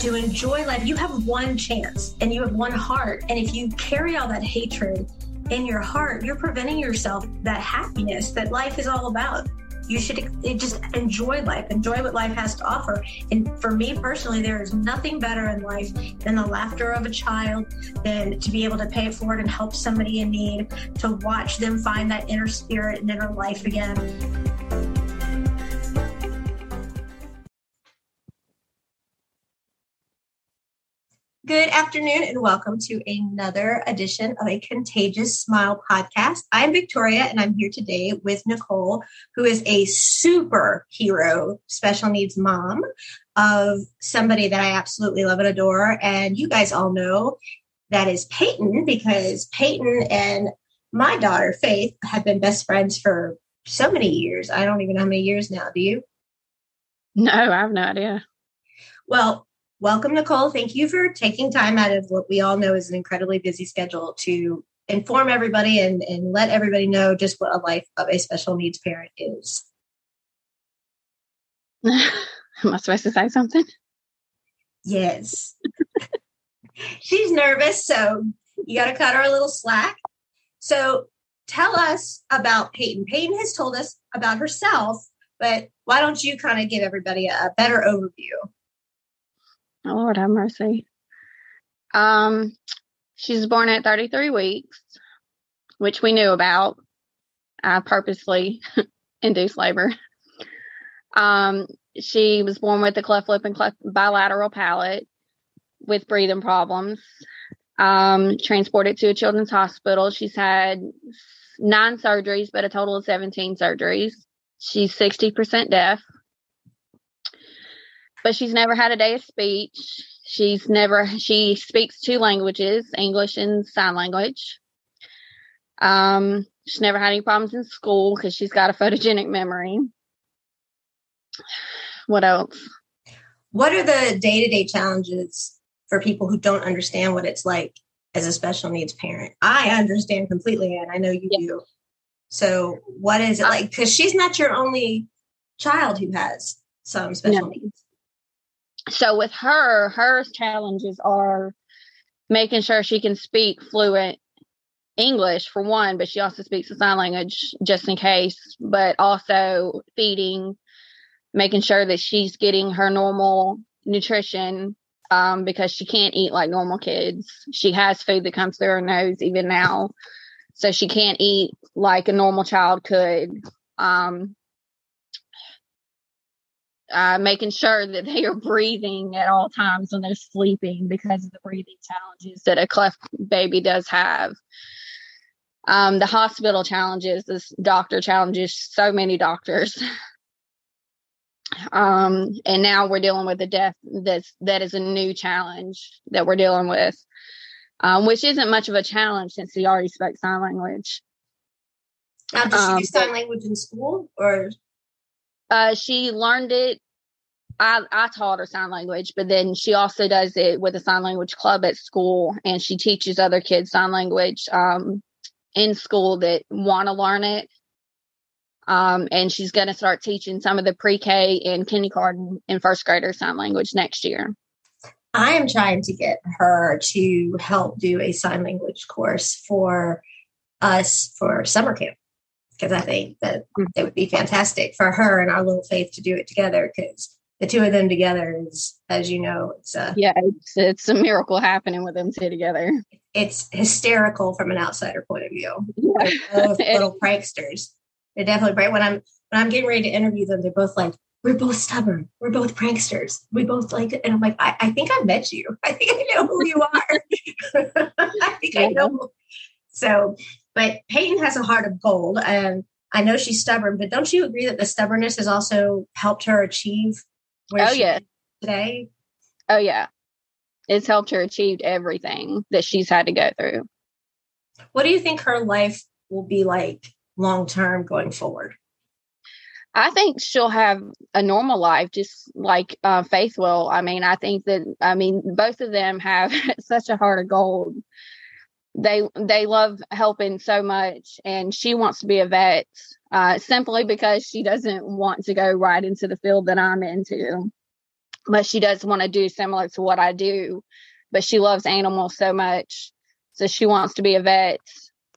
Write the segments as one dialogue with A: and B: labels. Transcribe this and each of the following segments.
A: to enjoy life. You have one chance and you have one heart. And if you carry all that hatred in your heart, you're preventing yourself that happiness that life is all about. You should just enjoy life, enjoy what life has to offer. And for me personally, there is nothing better in life than the laughter of a child, than to be able to pay it forward and help somebody in need, to watch them find that inner spirit and inner life again. Good afternoon and welcome to another edition of a Contagious Smile podcast. I'm Victoria and I'm here today with Nicole, who is a superhero special needs mom of somebody that I absolutely love and adore. And you guys all know that is Peyton because Peyton and my daughter Faith have been best friends for so many years. I don't even know how many years now. Do you?
B: No, I have no idea.
A: Well, Welcome, Nicole. Thank you for taking time out of what we all know is an incredibly busy schedule to inform everybody and, and let everybody know just what a life of a special needs parent is.
B: Am I supposed to say something?
A: Yes. She's nervous, so you got to cut her a little slack. So tell us about Peyton. Peyton has told us about herself, but why don't you kind of give everybody a better overview?
B: Oh, Lord have mercy. Um, she's born at 33 weeks, which we knew about. I purposely induced labor. Um, she was born with a cleft lip and cleft bilateral palate with breathing problems. Um, transported to a children's hospital. She's had nine surgeries, but a total of 17 surgeries. She's 60% deaf but she's never had a day of speech. She's never, she speaks two languages, English and sign language. Um, she's never had any problems in school because she's got a photogenic memory. What else?
A: What are the day to day challenges for people who don't understand what it's like as a special needs parent? I understand completely, and I know you do. So, what is it like? Because she's not your only child who has some special no. needs
B: so with her, her challenges are making sure she can speak fluent English for one, but she also speaks the sign language just in case, but also feeding, making sure that she's getting her normal nutrition um, because she can't eat like normal kids. She has food that comes through her nose even now. So she can't eat like a normal child could. Um, uh, making sure that they are breathing at all times when they're sleeping because of the breathing challenges that a cleft baby does have. Um, the hospital challenges, this doctor challenges, so many doctors. um, and now we're dealing with the death that's that is a new challenge that we're dealing with, um, which isn't much of a challenge since he already spoke sign language.
A: Now, does she um, do sign language in school or
B: uh, she learned it. I, I taught her sign language, but then she also does it with a sign language club at school, and she teaches other kids sign language um, in school that want to learn it. Um, and she's going to start teaching some of the pre-K and kindergarten and first grader sign language next year.
A: I am trying to get her to help do a sign language course for us for summer camp because I think that mm. it would be fantastic for her and our little faith to do it together because the two of them together is, as you know, it's a
B: yeah, it's it's a miracle happening with them two together.
A: It's hysterical from an outsider point of view. Yeah. both little pranksters. They're definitely bright. When I'm when I'm getting ready to interview them, they're both like, "We're both stubborn. We're both pranksters. We both like it." And I'm like, "I, I think I met you. I think I know who you are. I think yeah. I know." So but Peyton has a heart of gold. And I know she's stubborn, but don't you agree that the stubbornness has also helped her achieve
B: where oh, yeah.
A: today?
B: Oh, yeah. It's helped her achieve everything that she's had to go through.
A: What do you think her life will be like long term going forward?
B: I think she'll have a normal life, just like uh, Faith will. I mean, I think that, I mean, both of them have such a heart of gold they they love helping so much and she wants to be a vet uh, simply because she doesn't want to go right into the field that i'm into but she does want to do similar to what I do. But she loves animals so much. So she wants to be a vet.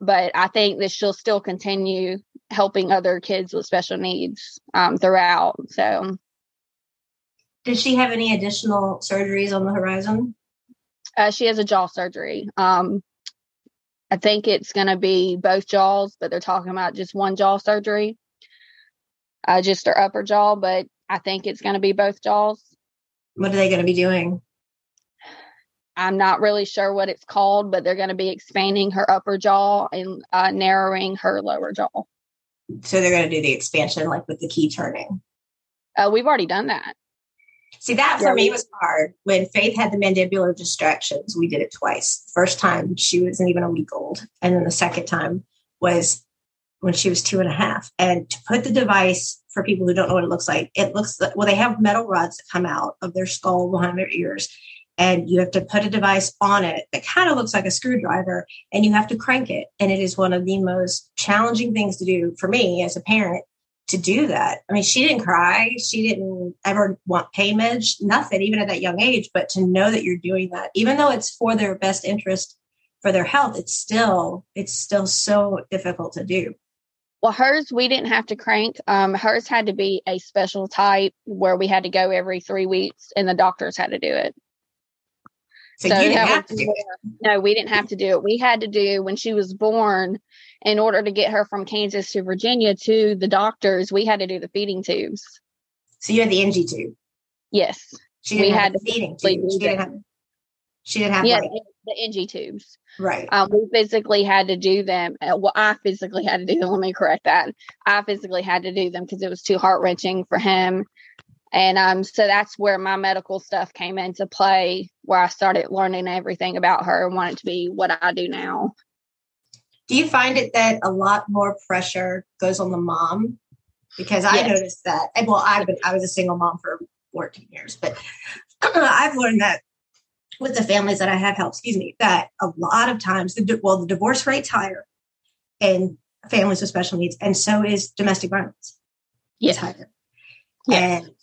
B: But I think that she'll still continue helping other kids with special needs um, throughout. So,
A: does she have any additional surgeries on the horizon?
B: Uh, she has a jaw surgery. Um, I think it's going to be both jaws, but they're talking about just one jaw surgery, uh, just her upper jaw. But I think it's going to be both jaws.
A: What are they going to be doing?
B: I'm not really sure what it's called, but they're going to be expanding her upper jaw and uh, narrowing her lower jaw.
A: So they're going to do the expansion like with the key turning.
B: Uh, we've already done that.
A: See, that for yeah, me was hard. When Faith had the mandibular distractions, we did it twice. First time she wasn't even a week old. And then the second time was when she was two and a half. And to put the device for people who don't know what it looks like, it looks like, well, they have metal rods that come out of their skull behind their ears. And you have to put a device on it that kind of looks like a screwdriver and you have to crank it. And it is one of the most challenging things to do for me as a parent to do that. I mean, she didn't cry. She didn't ever want payment, nothing, even at that young age. But to know that you're doing that, even though it's for their best interest for their health, it's still, it's still so difficult to do.
B: Well, hers, we didn't have to crank. Um, hers had to be a special type where we had to go every three weeks and the doctors had to do it.
A: So, so you didn't have to do it.
B: No, we didn't have to do it. We had to do when she was born, in order to get her from Kansas to Virginia to the doctors, we had to do the feeding tubes.
A: So you had the NG tube.
B: Yes,
A: she we had the feeding tube. She didn't have. She didn't have.
B: Yeah, like, the NG tubes.
A: Right. Um,
B: we physically had to do them. Uh, well, I physically had to do them. Let me correct that. I physically had to do them because it was too heart wrenching for him. And um, so that's where my medical stuff came into play, where I started learning everything about her and wanted to be what I do now.
A: Do you find it that a lot more pressure goes on the mom? Because I yes. noticed that. Well, I've been I was a single mom for 14 years, but I've learned that with the families that I have helped, excuse me, that a lot of times the well the divorce rate's higher in families with special needs, and so is domestic violence.
B: Yes.
A: higher. Yes. And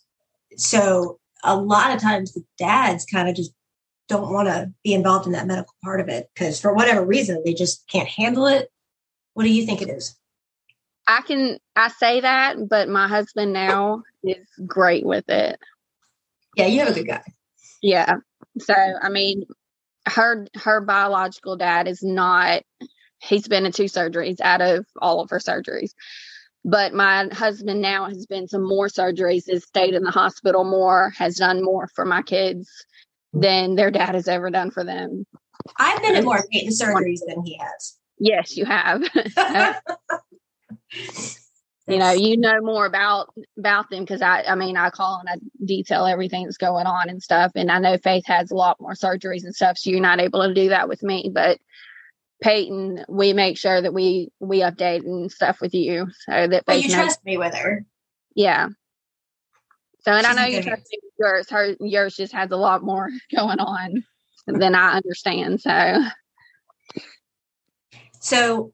A: so a lot of times the dads kind of just don't want to be involved in that medical part of it because for whatever reason they just can't handle it. What do you think it is?
B: I can I say that, but my husband now is great with it.
A: Yeah, you have a good guy.
B: Yeah. So I mean her her biological dad is not he's been in two surgeries out of all of her surgeries. But my husband now has been to more surgeries, has stayed in the hospital more, has done more for my kids than their dad has ever done for them.
A: I've been at more Peyton surgeries than he has.
B: Yes, you have. you know, you know more about about them because I, I mean, I call and I detail everything that's going on and stuff. And I know Faith has a lot more surgeries and stuff, so you're not able to do that with me. But Peyton, we make sure that we we update and stuff with you so that.
A: But you knows. trust me with her.
B: Yeah, so, and I know you yours. Her yours just has a lot more going on than I understand. So,
A: so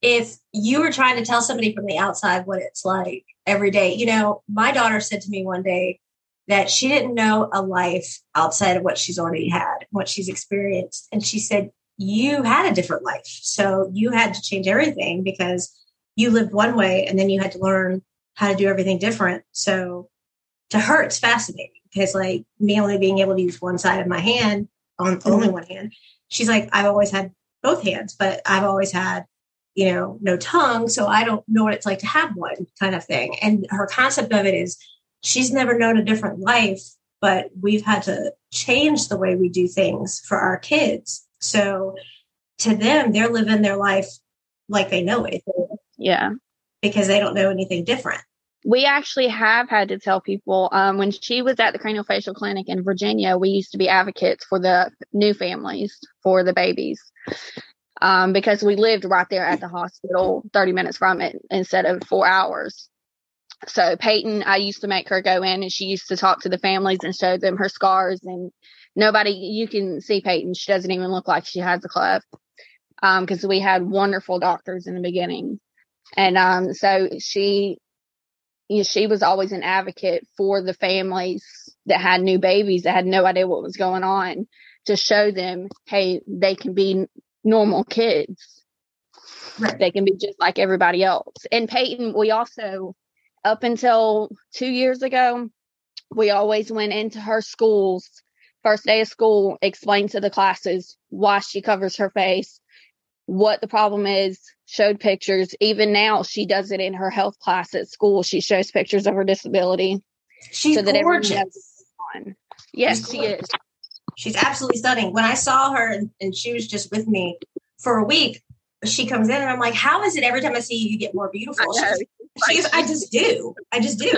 A: if you were trying to tell somebody from the outside what it's like every day, you know, my daughter said to me one day that she didn't know a life outside of what she's already had, what she's experienced, and she said you had a different life, so you had to change everything because you lived one way and then you had to learn how to do everything different. So to her it's fascinating because like me only being able to use one side of my hand on mm-hmm. only one hand she's like i've always had both hands but i've always had you know no tongue so i don't know what it's like to have one kind of thing. And her concept of it is she's never known a different life but we've had to change the way we do things for our kids. So to them they're living their life like they know it.
B: Yeah.
A: Because they don't know anything different
B: we actually have had to tell people um, when she was at the craniofacial clinic in Virginia, we used to be advocates for the new families for the babies um, because we lived right there at the hospital, 30 minutes from it instead of four hours. So Peyton, I used to make her go in and she used to talk to the families and show them her scars and nobody, you can see Peyton. She doesn't even look like she has a cleft because um, we had wonderful doctors in the beginning. And um, so she you know, she was always an advocate for the families that had new babies that had no idea what was going on to show them, hey, they can be normal kids. Right. They can be just like everybody else. And Peyton, we also, up until two years ago, we always went into her schools, first day of school, explained to the classes why she covers her face, what the problem is, showed pictures. Even now, she does it in her health class at school. She shows pictures of her disability.
A: She's so that gorgeous.
B: Yes, she is.
A: She's absolutely stunning. When I saw her and, and she was just with me for a week, she comes in and I'm like, how is it every time I see you, you get more beautiful? She's, she's, I just do. I just do.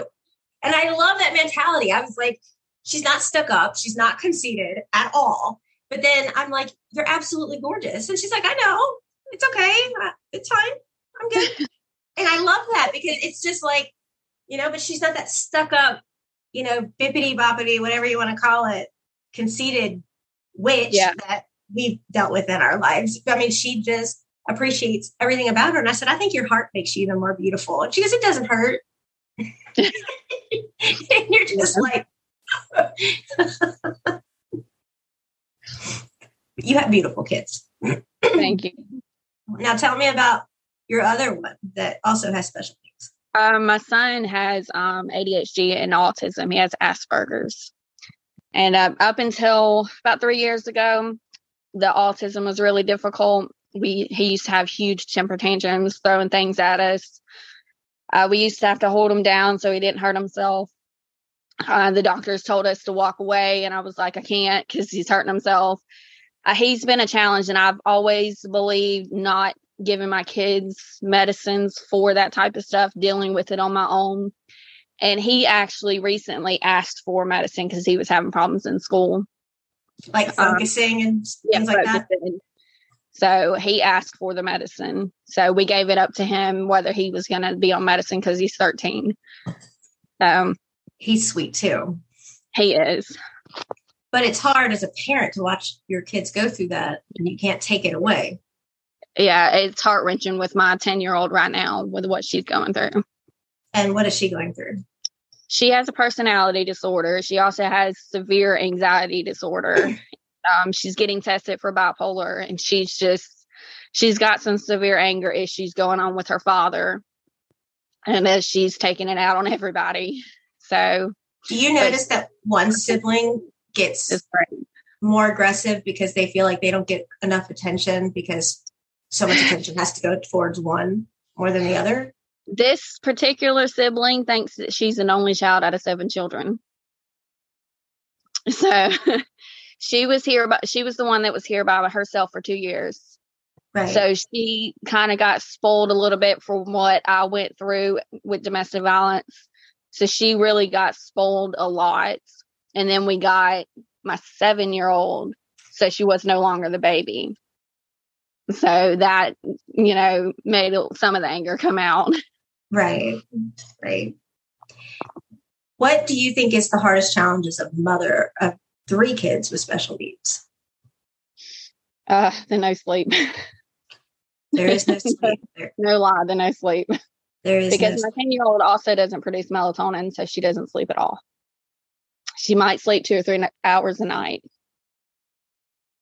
A: And I love that mentality. I was like, she's not stuck up. She's not conceited at all. But then I'm like, you're absolutely gorgeous. And she's like, I know. It's okay. It's fine. I'm good. and I love that because it's just like, you know, but she's not that stuck up, you know, bippity boppity, whatever you want to call it, conceited witch yeah. that we've dealt with in our lives. I mean, she just appreciates everything about her. And I said, I think your heart makes you even more beautiful. And she goes, It doesn't hurt. and you're just like, you have beautiful kids.
B: Thank you.
A: Now tell me about your other one that also has special needs.
B: Um, my son has um, ADHD and autism. He has Asperger's. And uh, up until about three years ago, the autism was really difficult. We he used to have huge temper tantrums, throwing things at us. Uh, we used to have to hold him down so he didn't hurt himself. Uh, the doctors told us to walk away, and I was like, I can't because he's hurting himself. Uh, he's been a challenge, and I've always believed not giving my kids medicines for that type of stuff, dealing with it on my own. And he actually recently asked for medicine because he was having problems in school,
A: like focusing um, and things yeah, like that.
B: So he asked for the medicine. So we gave it up to him whether he was going to be on medicine because he's 13. Um,
A: he's sweet too.
B: He is.
A: But it's hard as a parent to watch your kids go through that and you can't take it away.
B: Yeah, it's heart wrenching with my 10 year old right now with what she's going through.
A: And what is she going through?
B: She has a personality disorder. She also has severe anxiety disorder. Um, she's getting tested for bipolar and she's just, she's got some severe anger issues going on with her father. And as she's taking it out on everybody. So,
A: do you notice that one sibling gets more aggressive because they feel like they don't get enough attention because so much attention has to go towards one more than the other?
B: This particular sibling thinks that she's an only child out of seven children. So she was here, but she was the one that was here by herself for two years. Right. So she kind of got spoiled a little bit from what I went through with domestic violence. So she really got spoiled a lot. And then we got my seven year old. So she was no longer the baby. So that, you know, made some of the anger come out.
A: Right. Right. What do you think is the hardest challenges of mother of three kids with special needs?
B: Uh, the no sleep.
A: There is no sleep.
B: No lie, the no sleep.
A: There is
B: because no my ten year old also doesn't produce melatonin, so she doesn't sleep at all. She might sleep two or three hours a night.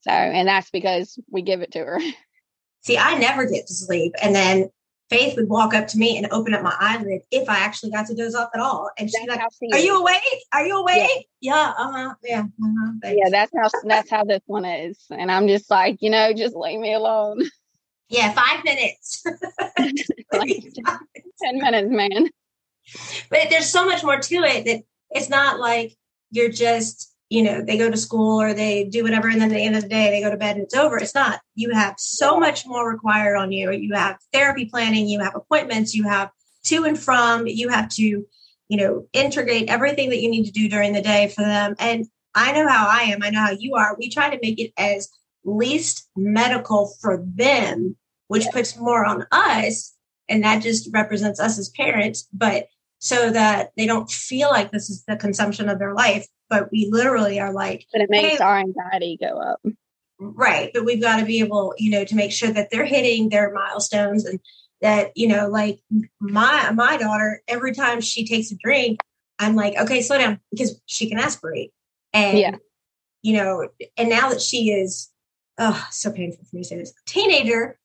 B: So, and that's because we give it to her.
A: See, I never get to sleep, and then Faith would walk up to me and open up my eyelid if I actually got to doze off at all. And she's like, "Are you awake? Are you awake? Yeah, yeah uh huh, yeah, uh-huh,
B: yeah." That's how that's how this one is, and I'm just like, you know, just leave me alone.
A: Yeah, five minutes.
B: like, Ten minutes, man.
A: But there's so much more to it that it's not like you're just, you know, they go to school or they do whatever, and then at the end of the day they go to bed and it's over. It's not. You have so much more required on you. You have therapy planning, you have appointments, you have to and from, you have to, you know, integrate everything that you need to do during the day for them. And I know how I am. I know how you are. We try to make it as least medical for them, which puts more on us and that just represents us as parents but so that they don't feel like this is the consumption of their life but we literally are like
B: but it makes hey, our anxiety go up
A: right but we've got to be able you know to make sure that they're hitting their milestones and that you know like my my daughter every time she takes a drink I'm like, okay, slow down because she can aspirate. And,
B: Yeah.
A: you know, and now that she is, oh, so painful for me to say this, teenager,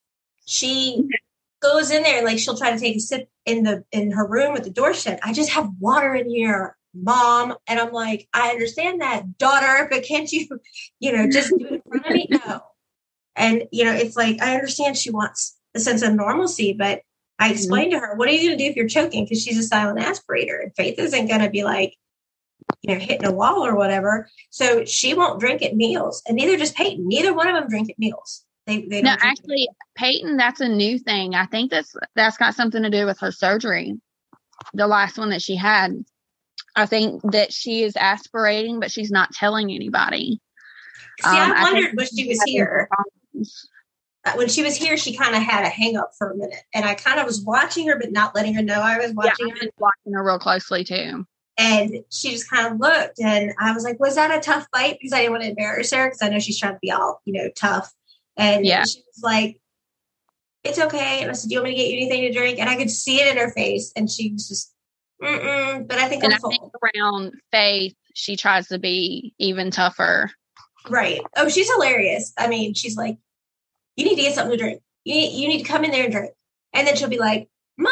A: she goes in there and like she'll try to take a sip in the in her room with the door shut. I just have water in here, mom. And I'm like, I understand that, daughter, but can't you, you know, just do it in front of me? No. And you know, it's like I understand she wants a sense of normalcy, but I mm-hmm. explained to her, what are you going to do if you're choking? Because she's a silent aspirator, and Faith isn't going to be like, you know, hitting a wall or whatever. So she won't drink at meals, and neither does Peyton. Neither one of them drink at meals. They, they
B: No, actually, Peyton, that's a new thing. I think that's that's got something to do with her surgery, the last one that she had. I think that she is aspirating, but she's not telling anybody.
A: See,
B: Um,
A: I wondered when she was here. uh, when she was here, she kind of had a hang up for a minute, and I kind of was watching her, but not letting her know I was
B: Yeah,
A: watching
B: I've
A: her.
B: watching her real closely too.
A: And she just kind of looked, and I was like, "Was that a tough fight?" Because I didn't want to embarrass her, because I know she's trying to be all you know tough. And
B: Yeah.
A: she was like, "It's okay." And I said, "Do you want me to get you anything to drink?" And I could see it in her face, and she was just, Mm-mm, "But I think
B: And
A: I'm
B: I
A: full."
B: think around Faith, she tries to be even tougher.
A: Right. Oh, she's hilarious. I mean, she's like, you need to get something to drink. You need, you need to come in there and drink. And then she'll be like, Mom,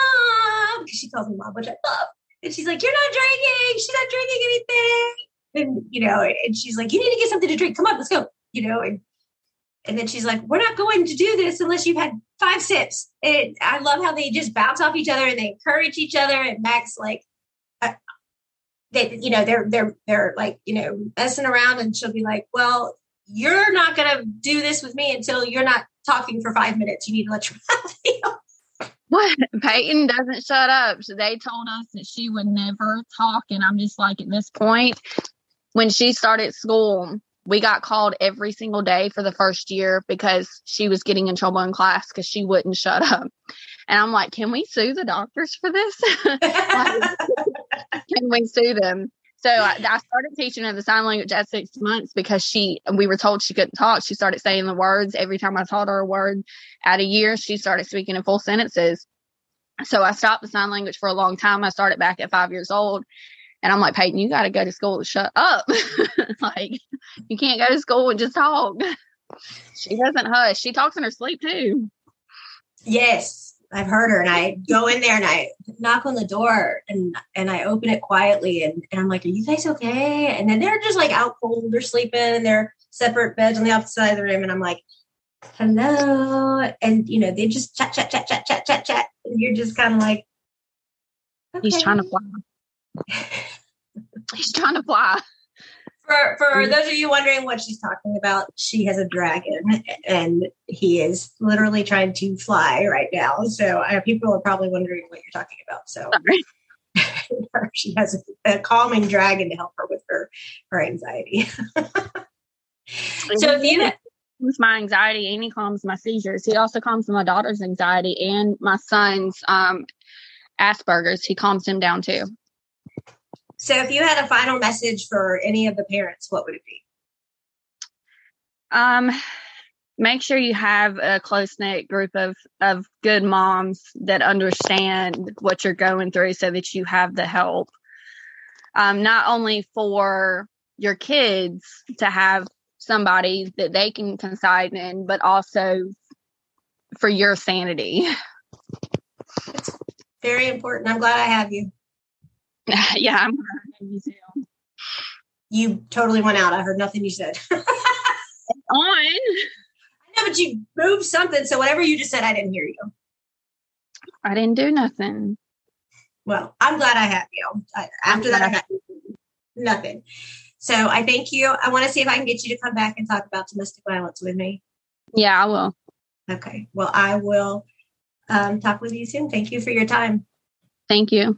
A: because she calls me mom, which I love. And she's like, You're not drinking. She's not drinking anything. And, you know, and she's like, You need to get something to drink. Come on, let's go. You know, and and then she's like, We're not going to do this unless you've had five sips. And I love how they just bounce off each other and they encourage each other. And Max, like, uh, they, you know, they're they're they're like, you know, messing around, and she'll be like, "Well, you're not gonna do this with me until you're not talking for five minutes. You need to let your mouth heal."
B: What? Peyton doesn't shut up. So they told us that she would never talk. And I'm just like, at this point, when she started school, we got called every single day for the first year because she was getting in trouble in class because she wouldn't shut up. And I'm like, can we sue the doctors for this? like, can we sue them? So I, I started teaching her the sign language at six months because she, we were told she couldn't talk. She started saying the words every time I taught her a word. At a year, she started speaking in full sentences. So I stopped the sign language for a long time. I started back at five years old. And I'm like, Peyton, you got to go to school to shut up. like, you can't go to school and just talk. She doesn't hush. She talks in her sleep too.
A: yes, I've heard her, and I go in there and I knock on the door and and I open it quietly, and, and I'm like, "Are you guys okay?" And then they're just like out cold, they're sleeping in their separate beds on the opposite side of the room, and I'm like, "Hello," and you know they just chat, chat, chat, chat, chat, chat, chat, and you're just kind of like,
B: He's trying to fly. He's trying to fly.
A: For for
B: Mm.
A: those of you wondering what she's talking about, she has a dragon, and he is literally trying to fly right now. So uh, people are probably wondering what you're talking about. So she has a, a calming dragon to help her with her her anxiety. so if you
B: calms my anxiety and he calms my seizures. He also calms my daughter's anxiety and my son's um, Asperger's. He calms him down too.
A: So if you had a final message for any of the parents, what would it be?
B: Um, make sure you have a close knit group of of good moms that understand what you're going through, so that you have the help. Um, not only for your kids to have somebody that they can confide in, but also for your sanity.
A: Very important. I'm glad I have you.
B: yeah, I'm have
A: you totally went out. I heard nothing you said.
B: On.
A: No, but you moved something. So whatever you just said, I didn't hear you.
B: I didn't do nothing.
A: Well, I'm glad I have you. I, after that, I had nothing. So I thank you. I want to see if I can get you to come back and talk about domestic violence with me.
B: Yeah, I will.
A: Okay. Well, I will um, talk with you soon. Thank you for your time.
B: Thank you.